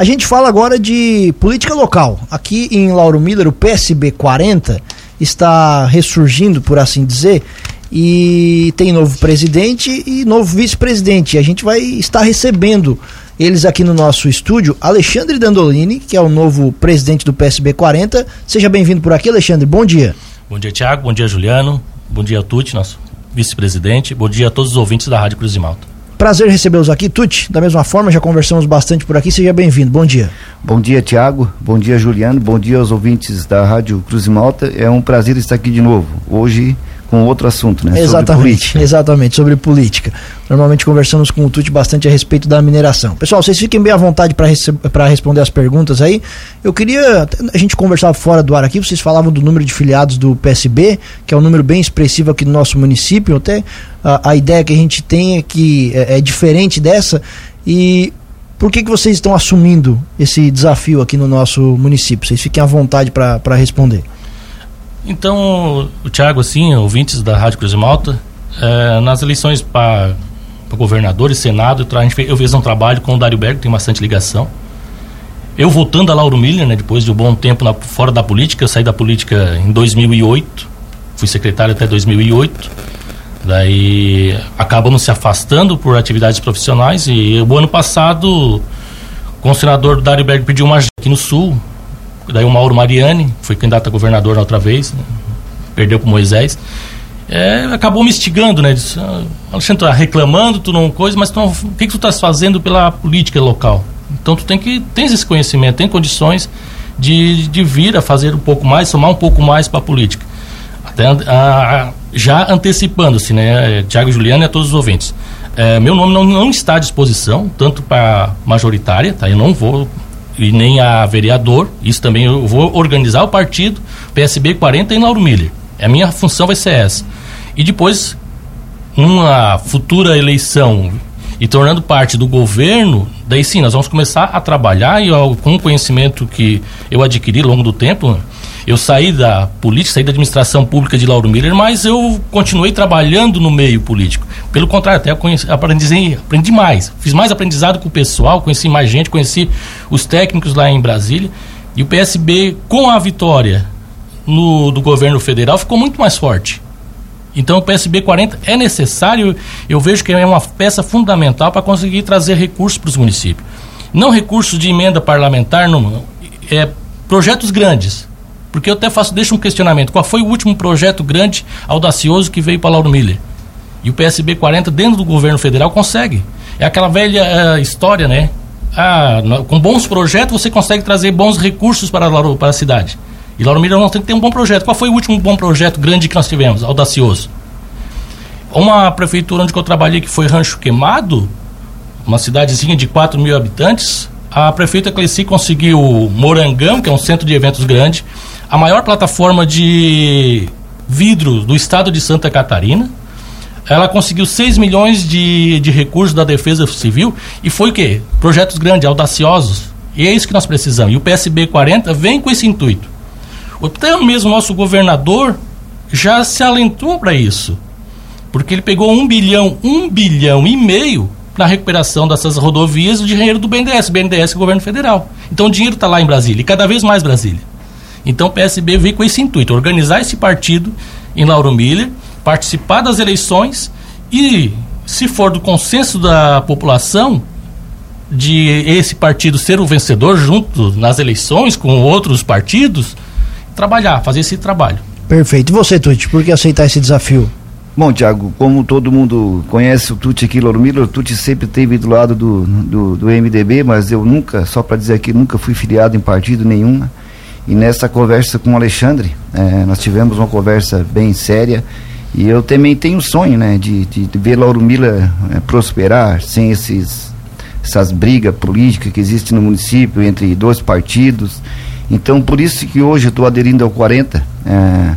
A gente fala agora de política local. Aqui em Lauro Miller, o PSB 40 está ressurgindo, por assim dizer, e tem novo presidente e novo vice-presidente. A gente vai estar recebendo eles aqui no nosso estúdio. Alexandre Dandolini, que é o novo presidente do PSB 40. Seja bem-vindo por aqui, Alexandre. Bom dia. Bom dia, Tiago. Bom dia, Juliano. Bom dia, Tuti, nosso vice-presidente. Bom dia a todos os ouvintes da Rádio Cruz de Malta. Prazer recebê-los aqui, Tuti. Da mesma forma, já conversamos bastante por aqui. Seja bem-vindo. Bom dia. Bom dia, Tiago. Bom dia, Juliano. Bom dia aos ouvintes da Rádio Cruz de Malta. É um prazer estar aqui de novo. Hoje com outro assunto, né? Exatamente, sobre exatamente, sobre política. Normalmente conversamos com o Tuti bastante a respeito da mineração. Pessoal, vocês fiquem bem à vontade para responder as perguntas aí. Eu queria, a gente conversava fora do ar aqui, vocês falavam do número de filiados do PSB, que é um número bem expressivo aqui no nosso município, até a, a ideia que a gente tem é que é, é diferente dessa e por que, que vocês estão assumindo esse desafio aqui no nosso município? Vocês fiquem à vontade para responder. Então, o Thiago, assim, ouvintes da Rádio Cruz Malta, é, nas eleições para governador e senado, eu fiz um trabalho com o Dário Berg, tem bastante ligação. Eu voltando a Lauro Miller, né, depois de um bom tempo na, fora da política, eu saí da política em 2008, fui secretário até 2008. Daí acabamos se afastando por atividades profissionais e o ano passado, o senador Dário Berg pediu uma aqui no Sul, Daí o Mauro Mariani, foi candidato a governador na outra vez, né? perdeu para Moisés. É, acabou me instigando, né? Disse, ah, Alexandre, tá reclamando, tu não coisa, mas o que, que tu estás fazendo pela política local? Então tu tem que tens esse conhecimento, tem condições de, de vir a fazer um pouco mais, somar um pouco mais para a política. Até já antecipando-se, né, Tiago Juliano e a todos os ouvintes. É, meu nome não, não está à disposição, tanto para majoritária, tá? Eu não vou e nem a vereador. Isso também eu vou organizar o partido PSB 40 em Lauro Miller. A minha função vai ser essa. E depois, uma futura eleição e tornando parte do governo, daí sim, nós vamos começar a trabalhar e com o conhecimento que eu adquiri ao longo do tempo, eu saí da política, saí da administração pública de Lauro Miller, mas eu continuei trabalhando no meio político. Pelo contrário, até conheci, aprendi, aprendi mais. Fiz mais aprendizado com o pessoal, conheci mais gente, conheci os técnicos lá em Brasília. E o PSB, com a vitória no, do governo federal, ficou muito mais forte. Então o PSB 40 é necessário, eu vejo que é uma peça fundamental para conseguir trazer recursos para os municípios. Não recursos de emenda parlamentar, não, é projetos grandes. Porque eu até faço, deixo um questionamento. Qual foi o último projeto grande, audacioso que veio para Lauro Miller? E o PSB 40 dentro do governo federal consegue. É aquela velha uh, história, né? Ah, com bons projetos você consegue trazer bons recursos para, Lauro, para a cidade. E Lauro Miller não tem que ter um bom projeto. Qual foi o último bom projeto grande que nós tivemos, audacioso? Uma prefeitura onde eu trabalhei que foi Rancho Queimado, uma cidadezinha de 4 mil habitantes, a prefeita Cleci conseguiu Morangão, que é um centro de eventos grande, a maior plataforma de vidro do estado de Santa Catarina. Ela conseguiu 6 milhões de, de recursos da Defesa Civil e foi o quê? Projetos grandes, audaciosos. E é isso que nós precisamos. E o PSB 40 vem com esse intuito. Até mesmo nosso governador já se alentou para isso. Porque ele pegou um bilhão, um bilhão e meio na recuperação dessas rodovias o dinheiro do BNDES, BNDES é o governo federal. Então o dinheiro está lá em Brasília, e cada vez mais Brasília. Então o PSB veio com esse intuito, organizar esse partido em Lauro Miller, participar das eleições e, se for do consenso da população, de esse partido ser o vencedor junto nas eleições com outros partidos, trabalhar, fazer esse trabalho. Perfeito. E você, Tuti, por que aceitar esse desafio? Bom, Tiago, como todo mundo conhece o Tuti aqui, Lauro Miller, o Tuti sempre esteve do lado do, do, do MDB, mas eu nunca, só para dizer aqui, nunca fui filiado em partido nenhum. E nessa conversa com o Alexandre, é, nós tivemos uma conversa bem séria. E eu também tenho um sonho, né, de, de, de ver Lauro é, prosperar sem esses, essas brigas políticas que existem no município entre dois partidos. Então, por isso que hoje eu estou aderindo ao 40, é,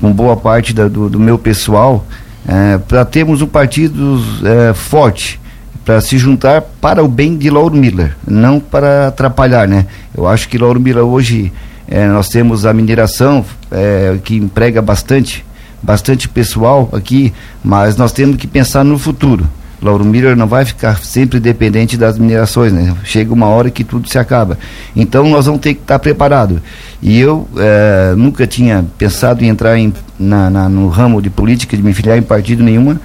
com boa parte da, do, do, meu pessoal, é, para termos um partido é, forte, para se juntar para o bem de Lauro Miller, não para atrapalhar, né? Eu acho que Lauro Miller hoje é, nós temos a mineração é, que emprega bastante, bastante pessoal aqui, mas nós temos que pensar no futuro. Lauro Miller não vai ficar sempre dependente das minerações, né? Chega uma hora que tudo se acaba. Então nós vamos ter que estar preparados. E eu eh, nunca tinha pensado em entrar em, na, na, no ramo de política, de me filiar em partido nenhuma,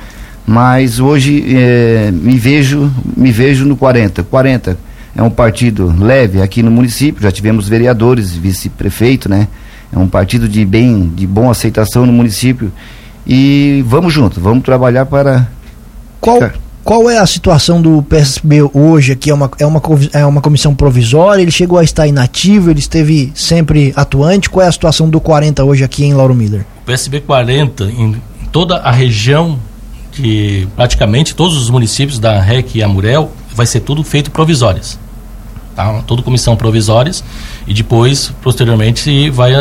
mas hoje eh, me vejo me vejo no 40. 40 é um partido leve aqui no município, já tivemos vereadores, vice-prefeito, né? É um partido de bem, de boa aceitação no município. E vamos junto, vamos trabalhar para qual. Qual é a situação do PSB hoje aqui? É uma, é, uma, é uma comissão provisória? Ele chegou a estar inativo? Ele esteve sempre atuante? Qual é a situação do 40 hoje aqui em Lauro Miller? O PSB 40, em toda a região, de praticamente todos os municípios da REC e Amurel, vai ser tudo feito provisórias. Tá? Tudo comissão provisórias e depois, posteriormente, vai,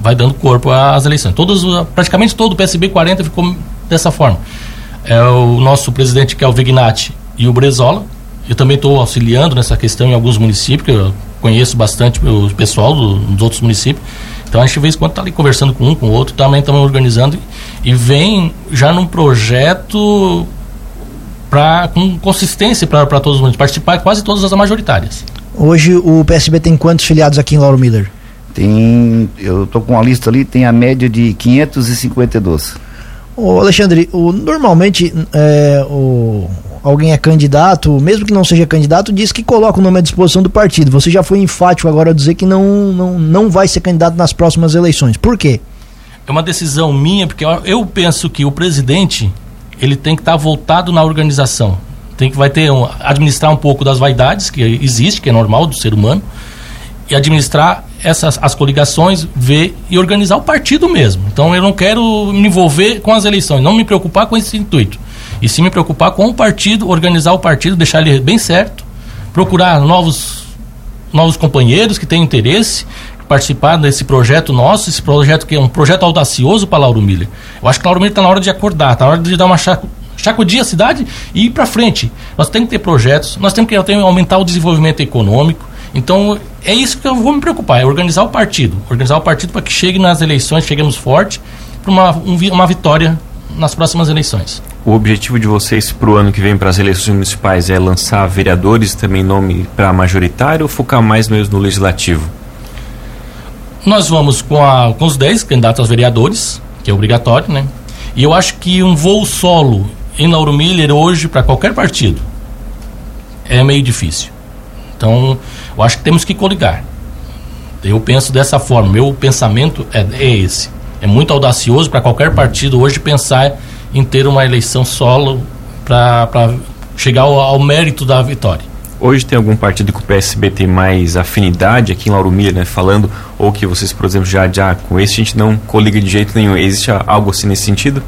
vai dando corpo às eleições. Todos, praticamente todo o PSB 40 ficou dessa forma é o nosso presidente que é o Vignati e o Brezola. Eu também estou auxiliando nessa questão em alguns municípios, que eu conheço bastante o pessoal do, dos outros municípios. Então a gente, de vez em quando, está ali conversando com um, com o outro, também estamos organizando e vem já num projeto pra, com consistência para todos os municípios, participar quase todas as majoritárias. Hoje o PSB tem quantos filiados aqui em Lauro Miller? Tem, eu estou com a lista ali, tem a média de 552. Ô Alexandre, o, normalmente é, o, alguém é candidato, mesmo que não seja candidato, diz que coloca o nome à disposição do partido. Você já foi enfático agora a dizer que não, não, não vai ser candidato nas próximas eleições. Por quê? É uma decisão minha, porque eu penso que o presidente ele tem que estar voltado na organização. Tem que vai ter um, administrar um pouco das vaidades que existe, que é normal do ser humano, e administrar essas as coligações, ver e organizar o partido mesmo. Então eu não quero me envolver com as eleições, não me preocupar com esse intuito. E sim me preocupar com o partido, organizar o partido, deixar ele bem certo, procurar novos novos companheiros que tenham interesse, participar desse projeto nosso, esse projeto que é um projeto audacioso para Lauro Miller. Eu acho que Lauro Miller está na hora de acordar, está na hora de dar uma chaco, chacodia a cidade e ir para frente. Nós temos que ter projetos, nós temos que aumentar o desenvolvimento econômico, então, é isso que eu vou me preocupar, é organizar o partido. Organizar o partido para que chegue nas eleições, cheguemos forte para uma, um, uma vitória nas próximas eleições. O objetivo de vocês para o ano que vem, para as eleições municipais, é lançar vereadores também nome para majoritário ou focar mais mesmo no legislativo? Nós vamos com, a, com os 10 candidatos a vereadores, que é obrigatório, né? E eu acho que um voo solo em Lauro Miller hoje, para qualquer partido, é meio difícil. Então, eu acho que temos que coligar. Eu penso dessa forma, meu pensamento é, é esse. É muito audacioso para qualquer partido hoje pensar em ter uma eleição solo para chegar ao, ao, mérito da vitória. Hoje tem algum partido que o PSB tem mais afinidade aqui em Lauro Miller, né, falando, ou que vocês, por exemplo, já, já com esse a gente não coliga de jeito nenhum. Existe algo assim nesse sentido?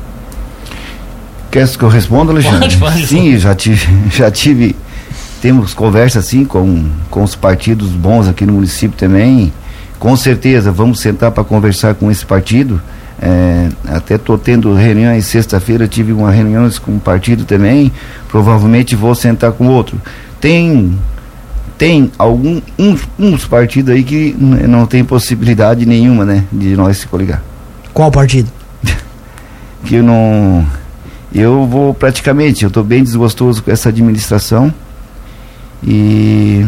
Quer que eu responda, Alexandre? Pode, pode. Sim, já tive, já tive temos conversa assim com, com os partidos bons aqui no município também. Com certeza vamos sentar para conversar com esse partido. É, até estou tendo reuniões, sexta-feira tive uma reunião com um partido também, provavelmente vou sentar com outro. Tem tem algum uns, uns partidos aí que não tem possibilidade nenhuma, né, de nós se coligar. Qual partido? que eu não eu vou praticamente, eu estou bem desgostoso com essa administração e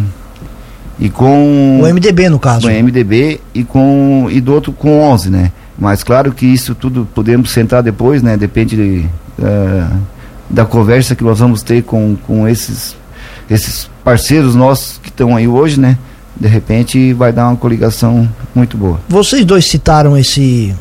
e com o MDB no caso. Com o MDB e com e do outro com 11, né? Mas claro que isso tudo podemos sentar depois, né? Depende de, uh, da conversa que nós vamos ter com, com esses esses parceiros nossos que estão aí hoje, né? De repente vai dar uma coligação muito boa. Vocês dois citaram esse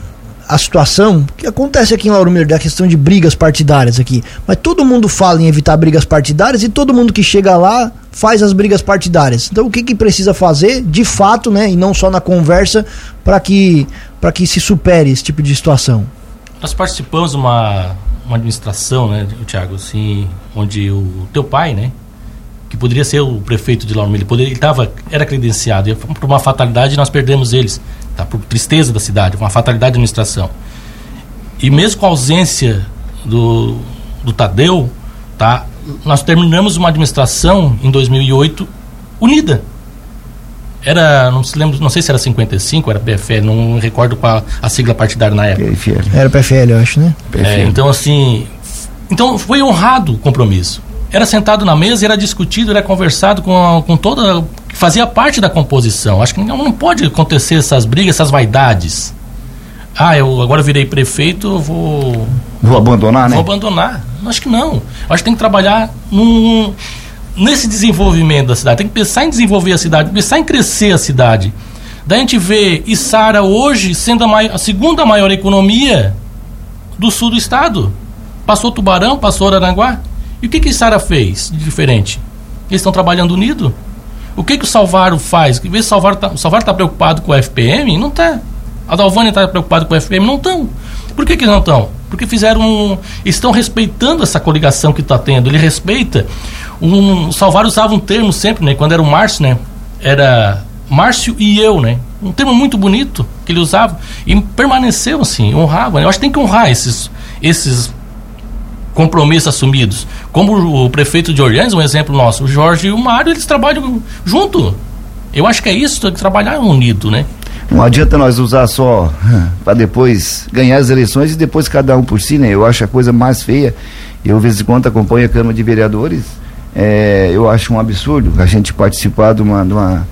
a situação que acontece aqui em Lauro Miller, da questão de brigas partidárias aqui. Mas todo mundo fala em evitar brigas partidárias e todo mundo que chega lá faz as brigas partidárias. Então o que, que precisa fazer, de fato, né, e não só na conversa, para que, que se supere esse tipo de situação? Nós participamos de uma, uma administração, né, Tiago, assim, onde o teu pai, né, que poderia ser o prefeito de Lauro Miller, ele tava, era credenciado, e por uma fatalidade nós perdemos eles tá? por tristeza da cidade, uma fatalidade de administração. E mesmo com a ausência do, do Tadeu, tá? nós terminamos uma administração em 2008 unida. Era, não se lembro, não sei se era 55, era PFL, não me recordo qual a sigla partidária na época. PFL. Era PFL, eu acho, né? É, então assim, então foi honrado o compromisso. Era sentado na mesa, era discutido, era conversado com, com toda. fazia parte da composição. Acho que não, não pode acontecer essas brigas, essas vaidades. Ah, eu agora virei prefeito, vou. Vou abandonar, né? Vou abandonar. Acho que não. Acho que tem que trabalhar num, nesse desenvolvimento da cidade. Tem que pensar em desenvolver a cidade, pensar em crescer a cidade. Daí a gente vê Isara hoje sendo a, a segunda maior economia do sul do estado. Passou Tubarão, passou Araranguá. E o que que Isara fez de diferente? Eles estão trabalhando unido? O que que o Salvaro faz? Vê se o Salvaro está tá preocupado com o FPM? Não está. A Dalvânia está preocupada com o FPM? Não estão. Por que que não estão? Porque fizeram um, estão respeitando essa coligação que está tendo. Ele respeita. Um, o Salvaro usava um termo sempre, né? Quando era o Márcio, né? Era Márcio e eu, né? Um termo muito bonito que ele usava e permaneceu assim, honrava. Eu acho que tem que honrar esses, esses compromissos assumidos. Como o prefeito de Orleans, um exemplo nosso, o Jorge e o Mário, eles trabalham junto. Eu acho que é isso, tem que trabalhar unido, né? Não adianta nós usar só para depois ganhar as eleições e depois cada um por si, né? Eu acho a coisa mais feia. Eu, de vez em quando, acompanho a Câmara de Vereadores. É, eu acho um absurdo a gente participar de uma, de uma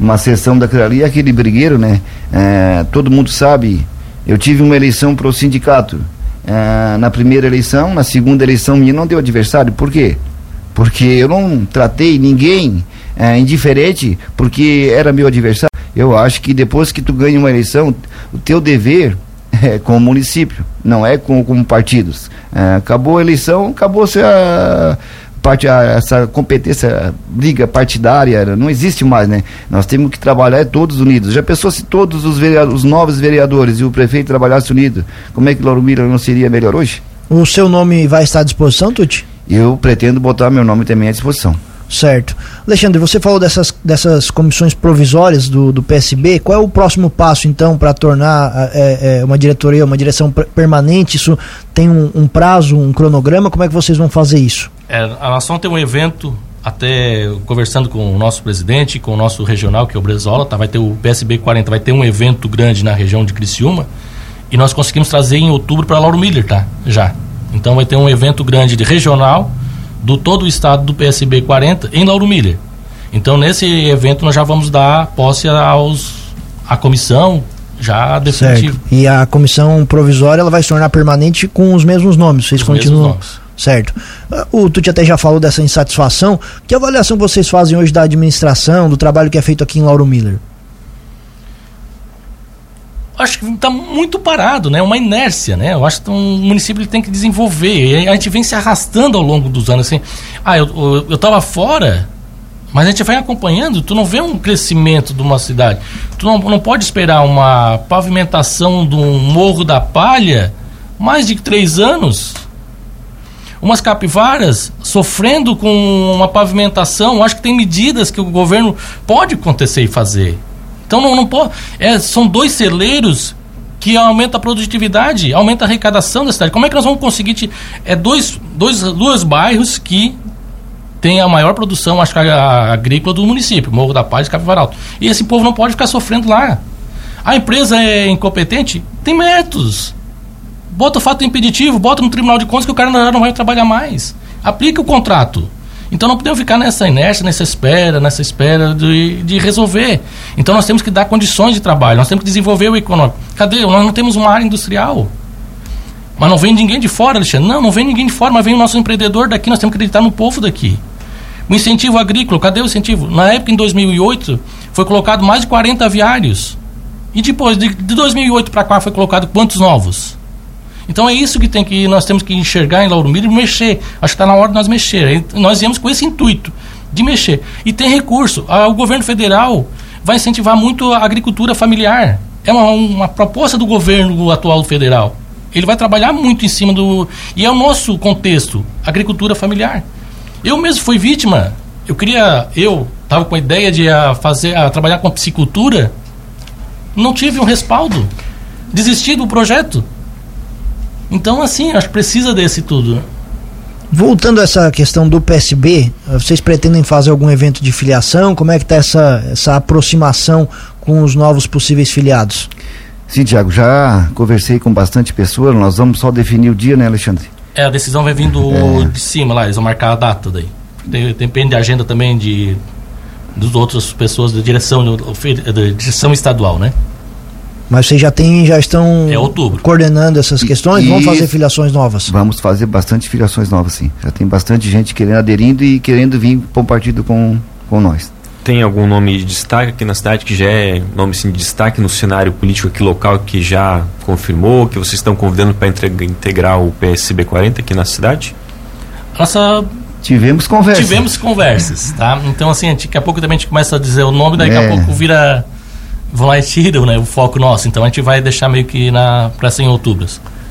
uma sessão daquela ali, aquele brigueiro, né? É, todo mundo sabe, eu tive uma eleição para o sindicato. É, na primeira eleição, na segunda eleição minha não deu adversário. Por quê? Porque eu não tratei ninguém é, indiferente porque era meu adversário. Eu acho que depois que tu ganha uma eleição, o teu dever é com o município, não é com, com partidos. É, acabou a eleição, acabou-se a parte, essa competência, briga partidária, não existe mais, né? Nós temos que trabalhar todos unidos. Já pensou se todos os, vereadores, os novos vereadores e o prefeito trabalhassem unidos? Como é que Lauro Mira não seria melhor hoje? O seu nome vai estar à disposição, Tuti? Eu pretendo botar meu nome também à disposição. Certo. Alexandre, você falou dessas, dessas comissões provisórias do, do PSB. Qual é o próximo passo, então, para tornar é, é, uma diretoria, uma direção permanente? Isso tem um, um, prazo, um cronograma? Como é que vocês vão fazer isso? É, a nação tem um evento, até conversando com o nosso presidente, com o nosso regional, que é o Brezola, tá? vai ter o PSB 40, vai ter um evento grande na região de Criciúma. E nós conseguimos trazer em outubro para Lauro Miller, tá? Já. Então vai ter um evento grande de regional do todo o estado do PSB 40 em Lauro Miller. Então, nesse evento, nós já vamos dar posse aos à comissão já definitiva. E a comissão provisória ela vai se tornar permanente com os mesmos nomes. Vocês os continuam. Nomes. Certo. O Tuti até já falou dessa insatisfação. Que avaliação vocês fazem hoje da administração, do trabalho que é feito aqui em Lauro Miller? Acho que está muito parado, né? Uma inércia, né? Eu acho que um município tem que desenvolver. A gente vem se arrastando ao longo dos anos assim. Ah, eu, eu, eu fora, mas a gente vai acompanhando, tu não vê um crescimento de uma cidade. Tu não, não pode esperar uma pavimentação de um morro da palha mais de três anos. Umas capivaras sofrendo com uma pavimentação, acho que tem medidas que o governo pode acontecer e fazer. Então não, não pode. É, são dois celeiros que aumenta a produtividade, aumenta a arrecadação da cidade. Como é que nós vamos conseguir? Te, é dois, dois, dois bairros que tem a maior produção acho que agrícola do município, Morro da Paz e Capivaralto. E esse povo não pode ficar sofrendo lá. A empresa é incompetente? Tem métodos. Bota o fato impeditivo, bota no Tribunal de Contas que o cara não vai trabalhar mais. Aplica o contrato. Então não podemos ficar nessa inércia, nessa espera, nessa espera de, de resolver. Então nós temos que dar condições de trabalho, nós temos que desenvolver o econômico. Cadê? Nós não temos uma área industrial. Mas não vem ninguém de fora, Alexandre. Não, não vem ninguém de fora, mas vem o nosso empreendedor daqui, nós temos que acreditar no povo daqui. O incentivo agrícola, cadê o incentivo? Na época, em 2008, foi colocado mais de 40 aviários. E depois, de, de 2008 para cá, foi colocado quantos novos? Então é isso que tem que nós temos que enxergar em Lauro Miller e mexer. Acho que está na hora de nós mexer. Nós viemos com esse intuito de mexer. E tem recurso. Ah, o governo federal vai incentivar muito a agricultura familiar. É uma, uma proposta do governo atual federal. Ele vai trabalhar muito em cima do. E é o nosso contexto, agricultura familiar. Eu mesmo fui vítima. Eu queria. Eu estava com a ideia de a ah, fazer, a ah, trabalhar com a piscicultura. Não tive um respaldo. Desisti do projeto. Então, assim, acho que precisa desse tudo. Voltando a essa questão do PSB, vocês pretendem fazer algum evento de filiação? Como é que está essa, essa aproximação com os novos possíveis filiados? Sim, Tiago, já conversei com bastante pessoas, nós vamos só definir o dia, né, Alexandre? É, a decisão vai vindo É. de cima lá, eles vão marcar a data daí. De- Depende da agenda também de dos outras pessoas da direção da direção estadual, né? Mas vocês já têm, já estão É outubro. coordenando essas E- questões, vão e- fazer filiações novas. Vamos fazer bastante filiações novas, sim. Já tem bastante gente querendo aderindo e querendo vir para um partido com, com nós. Tem algum nome de destaque aqui na cidade que já é nome assim, de destaque no cenário político aqui local que já confirmou, que vocês estão convidando para integrar o PSB 40 aqui na cidade? Nossa, Tivemos conversa. tivemos conversas, tá? Então assim, daqui a pouco também a gente começa a dizer o nome, daqui É. a pouco vira vão lá e tiram, né, o foco nosso. Então a gente vai deixar meio que na ser em outubro.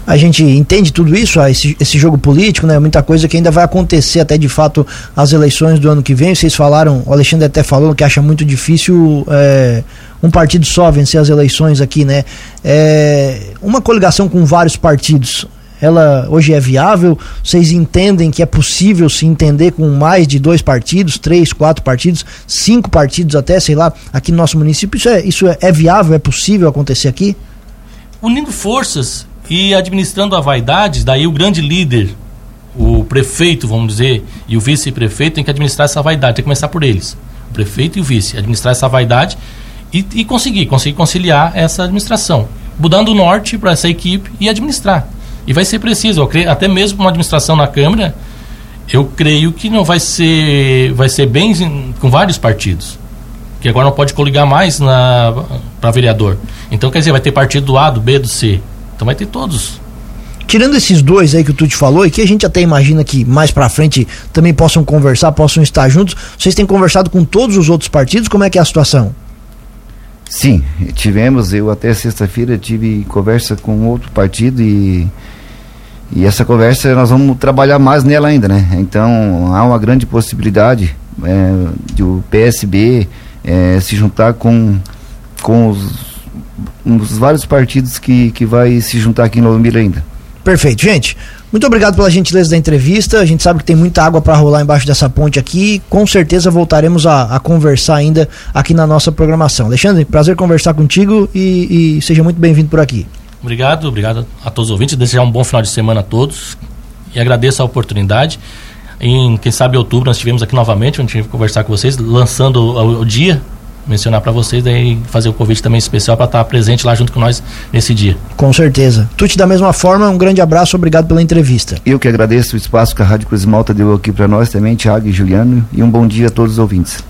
A gente entende tudo isso, ah, esse, esse jogo político, né? Muita coisa que ainda vai acontecer até de fato as eleições do ano que vem. Vocês falaram, o Alexandre até falou que acha muito difícil é, um partido só vencer as eleições aqui, né? É, uma coligação com vários partidos, ela hoje é viável? Vocês entendem que é possível se entender com mais de dois partidos, três, quatro partidos, cinco partidos até, sei lá, aqui no nosso município? Isso é, isso é, é viável? É possível acontecer aqui? unindo forças e administrando a vaidade, daí o grande líder, o prefeito, vamos dizer, e o vice-prefeito tem que administrar essa vaidade, tem que começar por eles. O prefeito e o vice, administrar essa vaidade e, e conseguir, conseguir conciliar essa administração. Mudando o norte para essa equipe e administrar. E vai ser preciso, creio, até mesmo uma administração na Câmara, eu creio que não vai ser, vai ser bem em- com vários partidos que agora não pode coligar mais para vereador. Então, quer dizer, vai ter partido do A, do B, do C. Então vai ter todos. Tirando esses dois aí que o Tuti falou, e que a gente até imagina que mais pra frente também possam conversar, possam estar juntos, vocês têm conversado com todos os outros partidos? Como é que é a situação? Sim, tivemos, eu até sexta-feira tive conversa com outro partido e, e essa conversa nós vamos trabalhar mais nela ainda, né? Então há uma grande possibilidade é, de o PSB é, se juntar com, com os, um vários partidos que, que vai se juntar aqui em Novo Mira ainda. Perfeito, gente. Muito obrigado pela gentileza da entrevista. A gente sabe que tem muita água para rolar embaixo dessa ponte aqui. Com certeza voltaremos a, a conversar ainda aqui na nossa programação. Alexandre, prazer conversar contigo e, e seja muito bem-vindo por aqui. Obrigado, obrigado a todos os ouvintes. Desejar um bom final de semana a todos. E agradeço a oportunidade. Em, quem sabe, outubro, nós estivemos aqui novamente, onde gente vai conversar com vocês, lançando o, o dia, mencionar para vocês, daí fazer o convite também especial para estar presente lá junto com nós nesse dia. Com certeza. Tuti, da mesma forma, um grande abraço, obrigado pela entrevista. Eu que agradeço o espaço que a Rádio Cruz Malta deu aqui para nós também, Thiago e Juliano, e um bom dia a todos os ouvintes.